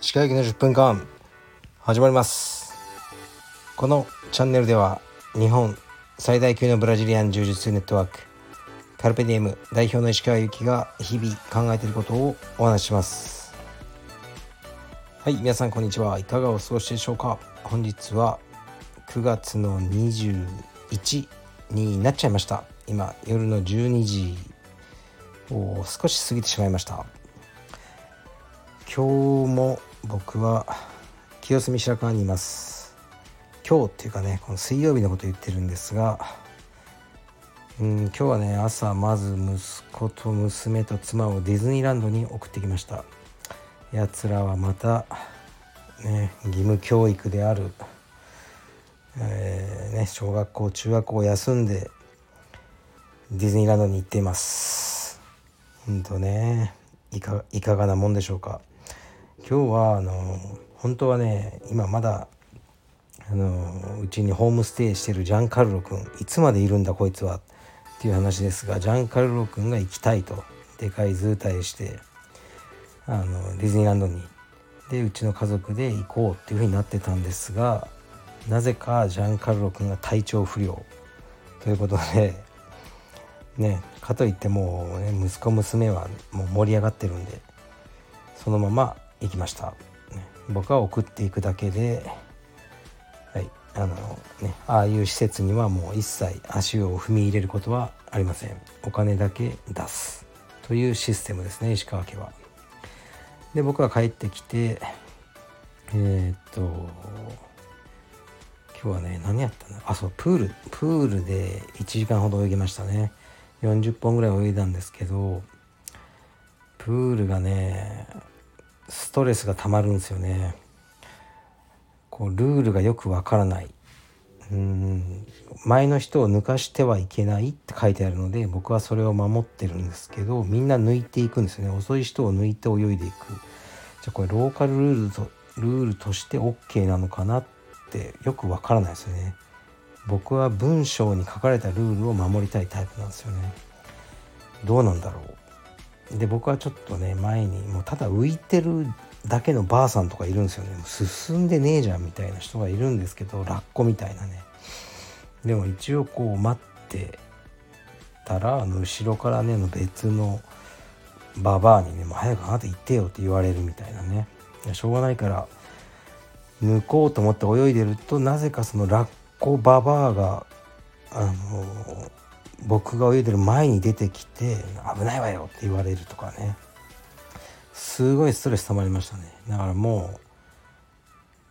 歯科医の10分間始まります。このチャンネルでは日本最大級のブラジリアン柔術ネットワークカルペディエム代表の石川由紀が日々考えていることをお話しします。はい皆さんこんにちは。いかがお過ごしでしょうか。本日は9月の21になっちゃいました。今夜の12時を少し過ぎてしまいました。今日も僕は清澄白河にいます。今日っていうかねこの水曜日のこと言ってるんですがうん今日はね朝まず息子と娘と妻をディズニーランドに送ってきました。やつらはまたね義務教育である、えー、ね、小学校中学校を休んでディズニーランドに行っています。うんとね。いかがなもんでしょうか。今日はあの本当はね今まだあのうちにホームステイしてるジャンカルロ君いつまでいるんだこいつはっていう話ですがジャンカルロ君が行きたいとでかい図体してあのディズニーランドにでうちの家族で行こうっていうふうになってたんですがなぜかジャンカルロ君が体調不良ということでねかといってもう、ね、息子娘はもう盛り上がってるんでそのまま行きました、ね、僕は送っていくだけで、はいあのね、ああいう施設にはもう一切足を踏み入れることはありません。お金だけ出す。というシステムですね石川家は。で僕は帰ってきてえー、っと今日はね何やったのあそうプールプールで1時間ほど泳ぎましたね。40本ぐらい泳いだんですけどプールがねストレスがたまるんですよね。こうルールがよくわからない。うん。前の人を抜かしてはいけないって書いてあるので僕はそれを守ってるんですけどみんな抜いていくんですよね。遅い人を抜いて泳いでいく。じゃあこれローカルルールとルールとして OK なのかなってよくわからないですよね。僕は文章に書かれたルールを守りたいタイプなんですよね。どうなんだろう。で僕はちょっとね前にもうただ浮いてるだけのばあさんとかいるんですよね。進んでねえじゃんみたいな人がいるんですけどラッコみたいなね。でも一応こう待ってたらあの後ろからねの別のババアにね「もう早くあなた行ってよ」って言われるみたいなね。しょうがないから抜こうと思って泳いでるとなぜかそのラッコババアがあの僕が泳いでる前に出てきて「危ないわよ」って言われるとかね。すごいストレス溜まりましたね。だからもう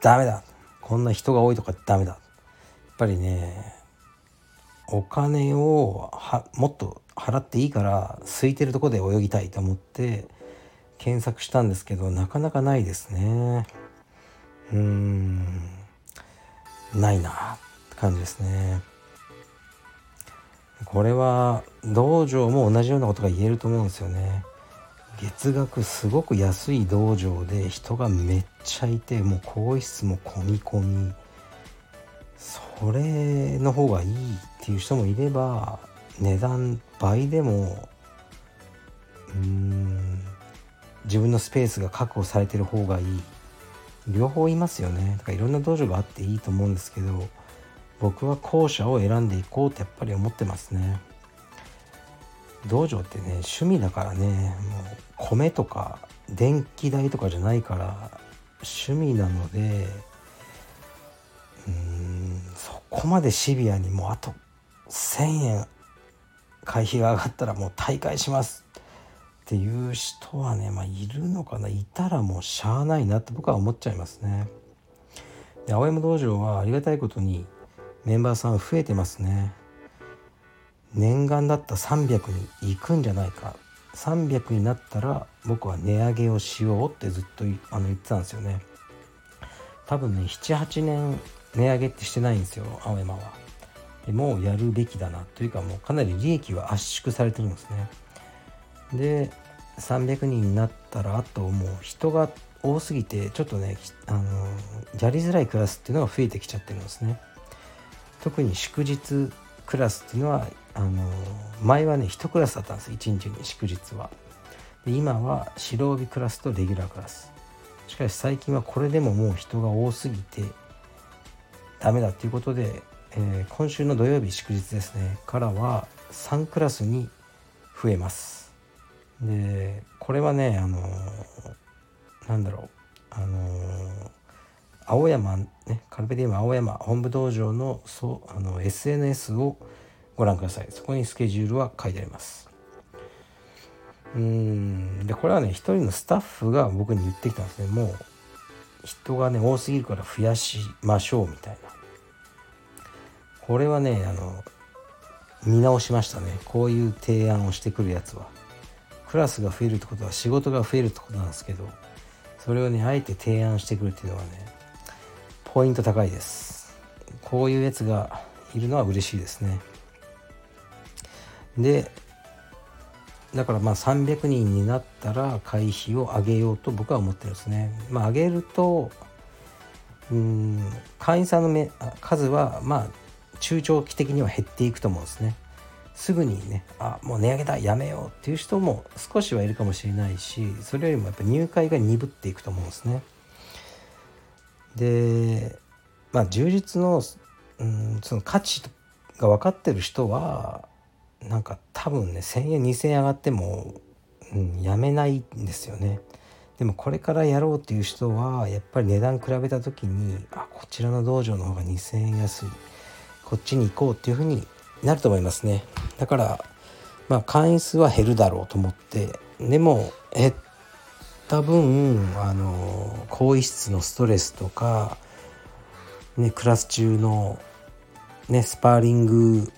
ダメだ。こんな人が多いとかダメだ。やっぱりねお金をはもっと払っていいから空いてるとこで泳ぎたいと思って検索したんですけどなかなかないですね。うーん。ないな。感じですね。これは道場も同じようなことが言えると思うんですよね。月額すごく安い道場で人がめっちゃいてもう更衣室も込み込みそれの方がいいっていう人もいれば値段倍でもうん自分のスペースが確保されてる方がいい。両方いますよね。だからいろんな道場があっていいと思うんですけど僕は後者を選んでいこうってやっぱり思ってますね道場ってね趣味だからねもう米とか電気代とかじゃないから趣味なのでうーんそこまでシビアにもうあと1,000円会費が上がったらもう大会しますっていう人はねまあいるのかないたらもうしゃあないなって僕は思っちゃいますね。で青山道場はありがたいことにメンバーさん増えてますね。念願だった300に行くんじゃないか。300になったら僕は値上げをしようってずっとあの言ってたんですよね。多分ね78年値上げってしてないんですよ青山は。でもうやるべきだなというかもうかなり利益は圧縮されてるんですね。で300人になったらあともう人が多すぎてちょっとねあのやりづらいクラスっていうのが増えてきちゃってるんですね。特に祝日クラスっていうのはあの前はね1クラスだったんです。1日に祝日は。で今は白帯クラスとレギュラークラス。しかし最近はこれでももう人が多すぎてダメだっていうことで、えー、今週の土曜日祝日ですね。からは3クラスに増えます。でこれはねあのー、なんだろう。あのー、青山ねカルペディウム青山本部道場のそうあの SNS をご覧ください。そこにスケジュールは書いてあります。うんでこれはね一人のスタッフが僕に言ってきたんですね。もう人がね多すぎるから増やしましょうみたいな。これはねあの見直しましたね。こういう提案をしてくるやつは。クラスが増えるってことは仕事が増えるってことなんですけどそれをねあえて提案してくるっていうのはねポイント高いですこういうやつがいるのは嬉しいですねでだからまあ300人になったら会費を上げようと僕は思ってるんですね。まあ、上げるとうん会員さんのめ数はまあ中長期的には減っていくと思うんですね。すぐにねあもう値上げだやめようっていう人も少しはいるかもしれないしそれよりもやっぱ入会が鈍っていくと思うんですね。でまあ充実のうんその価値が分かってる人はなんか多分ね1,000円2,000円上がっても、うん、やめないんですよね。でもこれからやろうっていう人はやっぱり値段比べた時にあこちらの道場の方が2,000円安いこっちに行こうっていうふうになると思いますね。だからまあ会員数は減るだろうと思ってでも減った分あの更衣室のストレスとか、ね、クラス中の、ね、スパーリング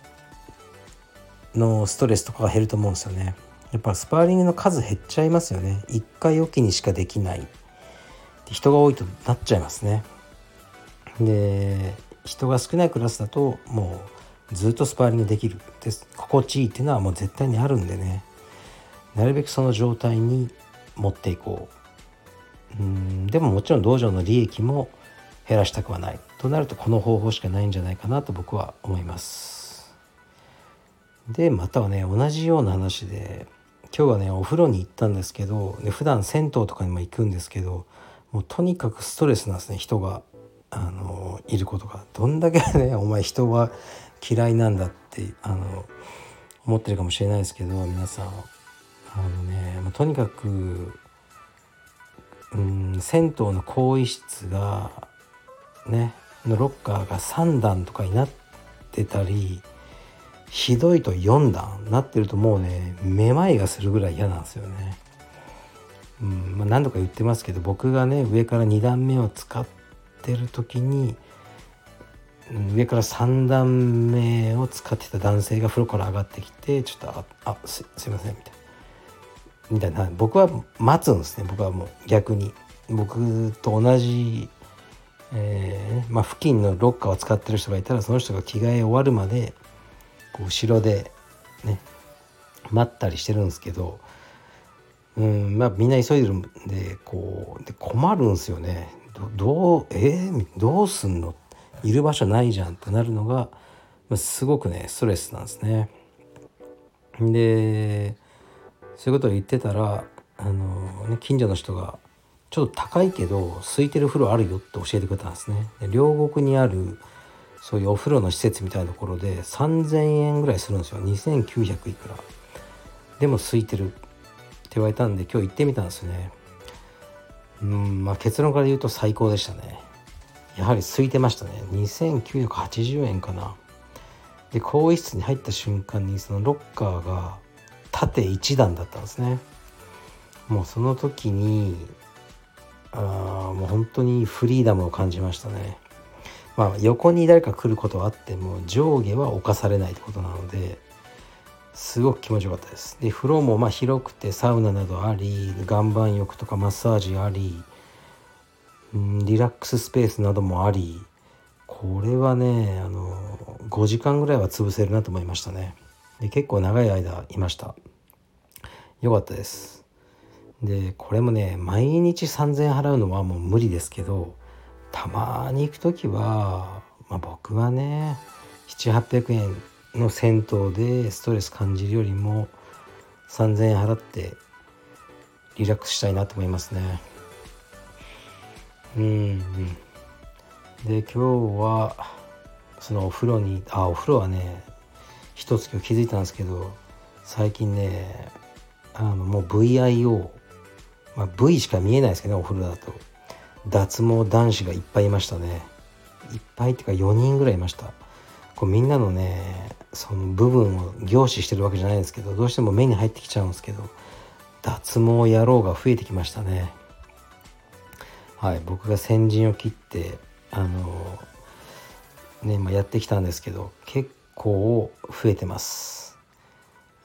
のストレスとかが減ると思うんですよね。やっぱスパーリングの数減っちゃいますよね。1回おきにしかできない。人が多いとなっちゃいますね。で人が少ないクラスだともうずっとスパーリングできるで心地いいっていうのはもう絶対にあるんでねなるべくその状態に持っていこう。うんでももちろん道場の利益も減らしたくはない。となるとこの方法しかないんじゃないかなと僕は思います。でまたはね同じような話で今日はねお風呂に行ったんですけどで普段銭湯とかにも行くんですけどもうとにかくストレスなんですね人が。あのいることが。どんだけねお前人は嫌いなんだってあの思ってるかもしれないですけど皆さん。あのねもうとにかくうん銭湯の更衣室がねのロッカーが3段とかになってたりひどいと4段なってるともうねめまいがするぐらい嫌なんですよね。うんまあ、何度か言ってますけど僕がね上から2段目を使ってる時に上から3段目を使ってた男性が風呂から上がってきてちょっと「ああすすいません」みたいな。みたいな。僕は待つんですね。僕はもう逆に。僕と同じ、えーまあ、付近のロッカーを使ってる人がいたらその人が着替え終わるまでこう後ろでね待ったりしてるんですけどうんまあみんな急いでるんでこうで困るんですよね。どうえー、どうすんの？いる場所ないじゃんってなるのがすごくねストレスなんですね。でそういうことを言ってたらあの、ね、近所の人が「ちょっと高いけど空いてる風呂あるよ」って教えてくれたんですね。両国にあるそういうお風呂の施設みたいなところで3000円ぐらいするんですよ。2900いくら。でも空いてるって言われたんで今日行ってみたんですね。うんまあ結論から言うと最高でしたね。やはり空いてましたね。2980円かな。で更衣室に入った瞬間にそのロッカーが縦1段だったんですねもうその時にあもう本当にフリーダムを感じましたねまあ、横に誰か来ることはあっても上下は侵されないってことなのですごく気持ちよかったです。で風呂もまあ広くてサウナなどあり岩盤浴とかマッサージあり、リラックススペースなどもありこれはねあの5時間ぐらいは潰せるなと思いましたね。で結構長い間いました。よかったです。でこれもね毎日3,000円払うのはもう無理ですけどたまに行く時は、まあ、僕はね700800円の銭湯でストレス感じるよりも3,000円払ってリラックスしたいなと思いますねうんで今日はそのお風呂にあお風呂はね一つ今日気づいたんですけど最近ねあのもう VIO、まあ、V しか見えないですけどねお風呂だと。脱毛男子がいっぱいいましたね。いっぱいっていうか4人ぐらいいました。こうみんなのねその部分を凝視してるわけじゃないですけどどうしても目に入ってきちゃうんですけど脱毛野郎が増えてきましたね。はい僕が先陣を切ってあのね、まあ、やってきたんですけど結構増えてます。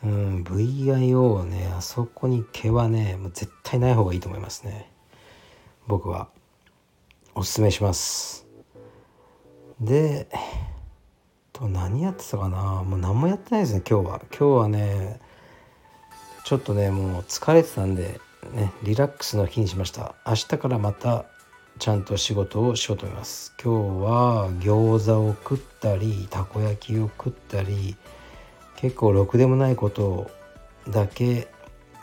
うん VIO ねあそこに毛はねもう絶対ない方がいいと思いますね。僕は。おすすめします。でと何やってたかな？もう何もやってないですね今日は。今日はねちょっとねもう疲れてたんでねリラックスの日にしました。明日からまたちゃんと仕事をしようと思います。今日は餃子を食ったりたこ焼きを食ったり結構ろくでもないことだけ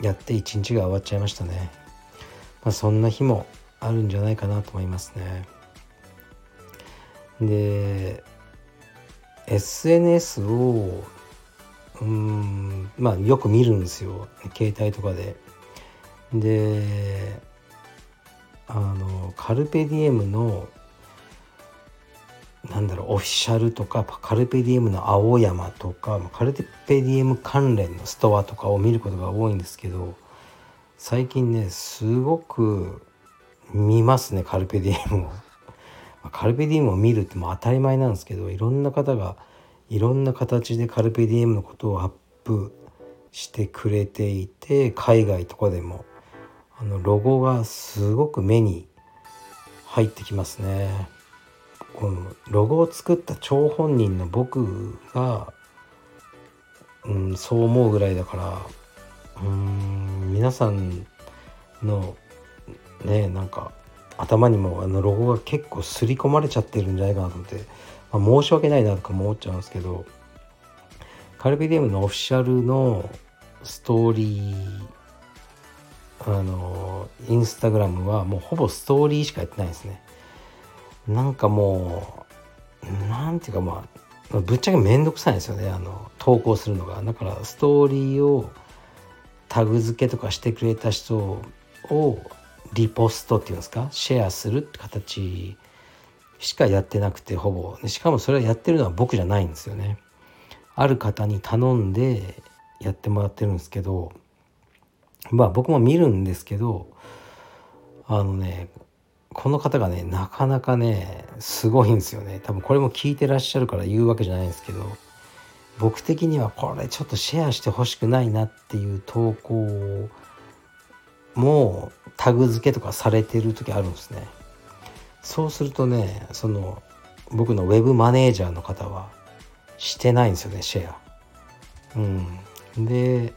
やって一日が終わっちゃいましたね、まあ、そんな日もあるんじゃないかなと思いますね。で SNS をうんまあよく見るんですよ。携帯とかで。であのカルペディエムのなんだろうオフィシャルとかカルペディエムの青山とかカルペディエム関連のストアとかを見ることが多いんですけど最近ねすごく見ますねカルペディエムを。カルペディエムを見るっても当たり前なんですけどいろんな方がいろんな形でカルペディエムのことをアップしてくれていて海外とかでもあのロゴがすごく目に入ってきますね。このロゴを作った張本人の僕が、うん、そう思うぐらいだからうん皆さんのねなんか頭にもあのロゴが結構刷り込まれちゃってるんじゃないかなと思って、まあ、申し訳ないなとか思っちゃうんですけどカルビディウムのオフィシャルのストーリーあのインスタグラムはもうほぼストーリーしかやってないですね。なんかもうなんていうかまあぶっちゃけめんどくさいんですよね。あの投稿するのが。だからストーリーをタグ付けとかしてくれた人をリポストっていうんですか？シェアするって形しかやってなくてほぼ。しかもそれはやってるのは僕じゃないんですよね。ある方に頼んでやってもらってるんですけど。まあ僕も見るんですけどあのねこの方がねなかなかねすごいんですよね。多分これも聞いてらっしゃるから言うわけじゃないんですけど僕的にはこれちょっとシェアしてほしくないなっていう投稿もタグ付けとかされてる時あるんですね。そうするとねその僕のウェブマネージャーの方はしてないんですよねシェア。うん。で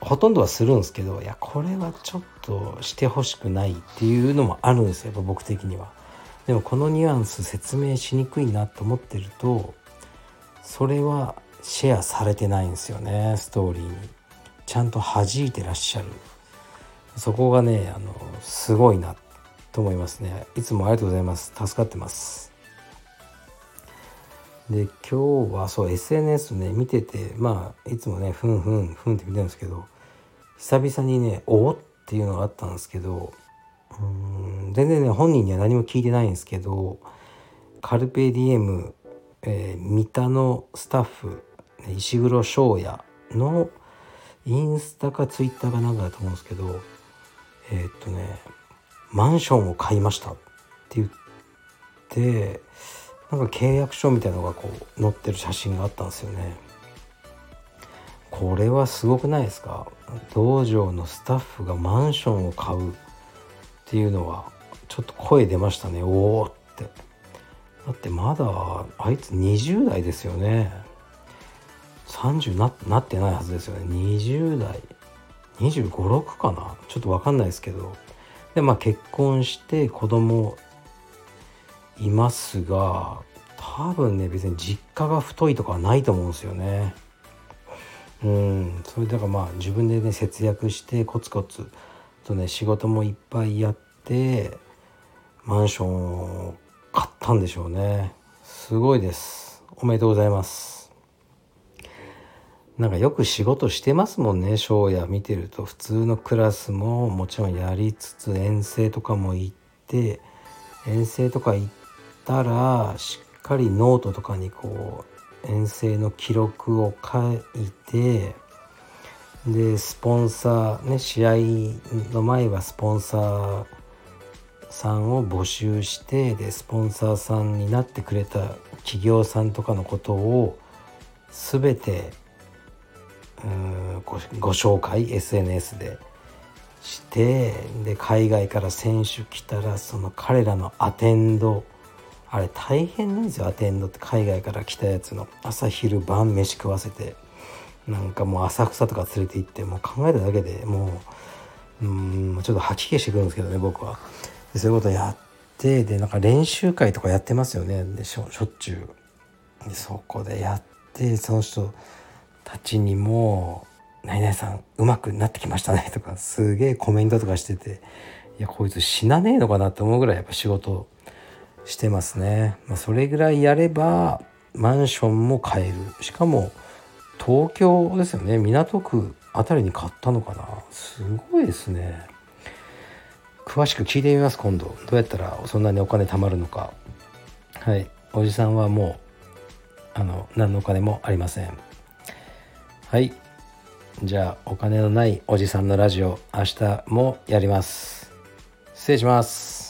ほとんどはするんですけどいやこれはちょっとしてほしくないっていうのもあるんですよ僕的には。でもこのニュアンス説明しにくいなと思ってるとそれはシェアされてないんですよねストーリーに。ちゃんと弾いてらっしゃる。そこがねあのすごいなと思いますね。いつもありがとうございます。助かってます。で今日はそう SNS ね見ててまあいつもねふんふんふんって見てるんですけど久々にね「おっていうのがあったんですけどうん全然ね本人には何も聞いてないんですけどカルペディエム、えー、三田のスタッフ石黒翔也のインスタかツイッターかなんかだと思うんですけどえー、っとねマンションを買いましたって言ってなんか契約書みたいのがこう載ってる写真があったんですよね。これはすごくないですか？道場のスタッフがマンションを買うっていうのはちょっと声出ましたね。おおって。だってまだあいつ20代ですよね。30ななってないはずですよね。20代。2 5 6かな？ちょっと分かんないですけど。でまあ結婚して子供いますが多分ね別に実家が太いとかはないと思うんですよね。うん。それだからまあ自分でね節約してコツコツとね仕事もいっぱいやってマンションを買ったんでしょうね。すごいです。おめでとうございます。なんかよく仕事してますもんね。翔也見てると普通のクラスももちろんやりつつ遠征とかも行って遠征とか行ったらしっかりノートとかにこう遠征の記録を書いてでスポンサーね試合の前はスポンサーさんを募集してでスポンサーさんになってくれた企業さんとかのことを全てごご紹介 SNS でしてで海外から選手来たらその彼らのアテンドあれ大変なんですよアテンドって海外から来たやつの。朝昼晩飯食わせてなんかもう浅草とか連れて行ってもう考えただけでもううんちょっと吐き気してくるんですけどね僕は。でそういうことやってでなんか練習会とかやってますよね。でしょしょっちゅう。でそこでやってその人たちにも「何々さんうまくなってきましたね」とかすげえコメントとかしてていやこいつ死なねえのかなって思うぐらいやっぱ仕事してますね、まあ、それぐらいやればマンションも買える。しかも東京ですよね。港区あたりに買ったのかな。すごいですね。詳しく聞いてみます今度。どうやったらそんなにお金貯まるのか。はい。おじさんはもうあの何のお金もありません。はい。じゃあお金のないおじさんのラジオ明日もやります。失礼します。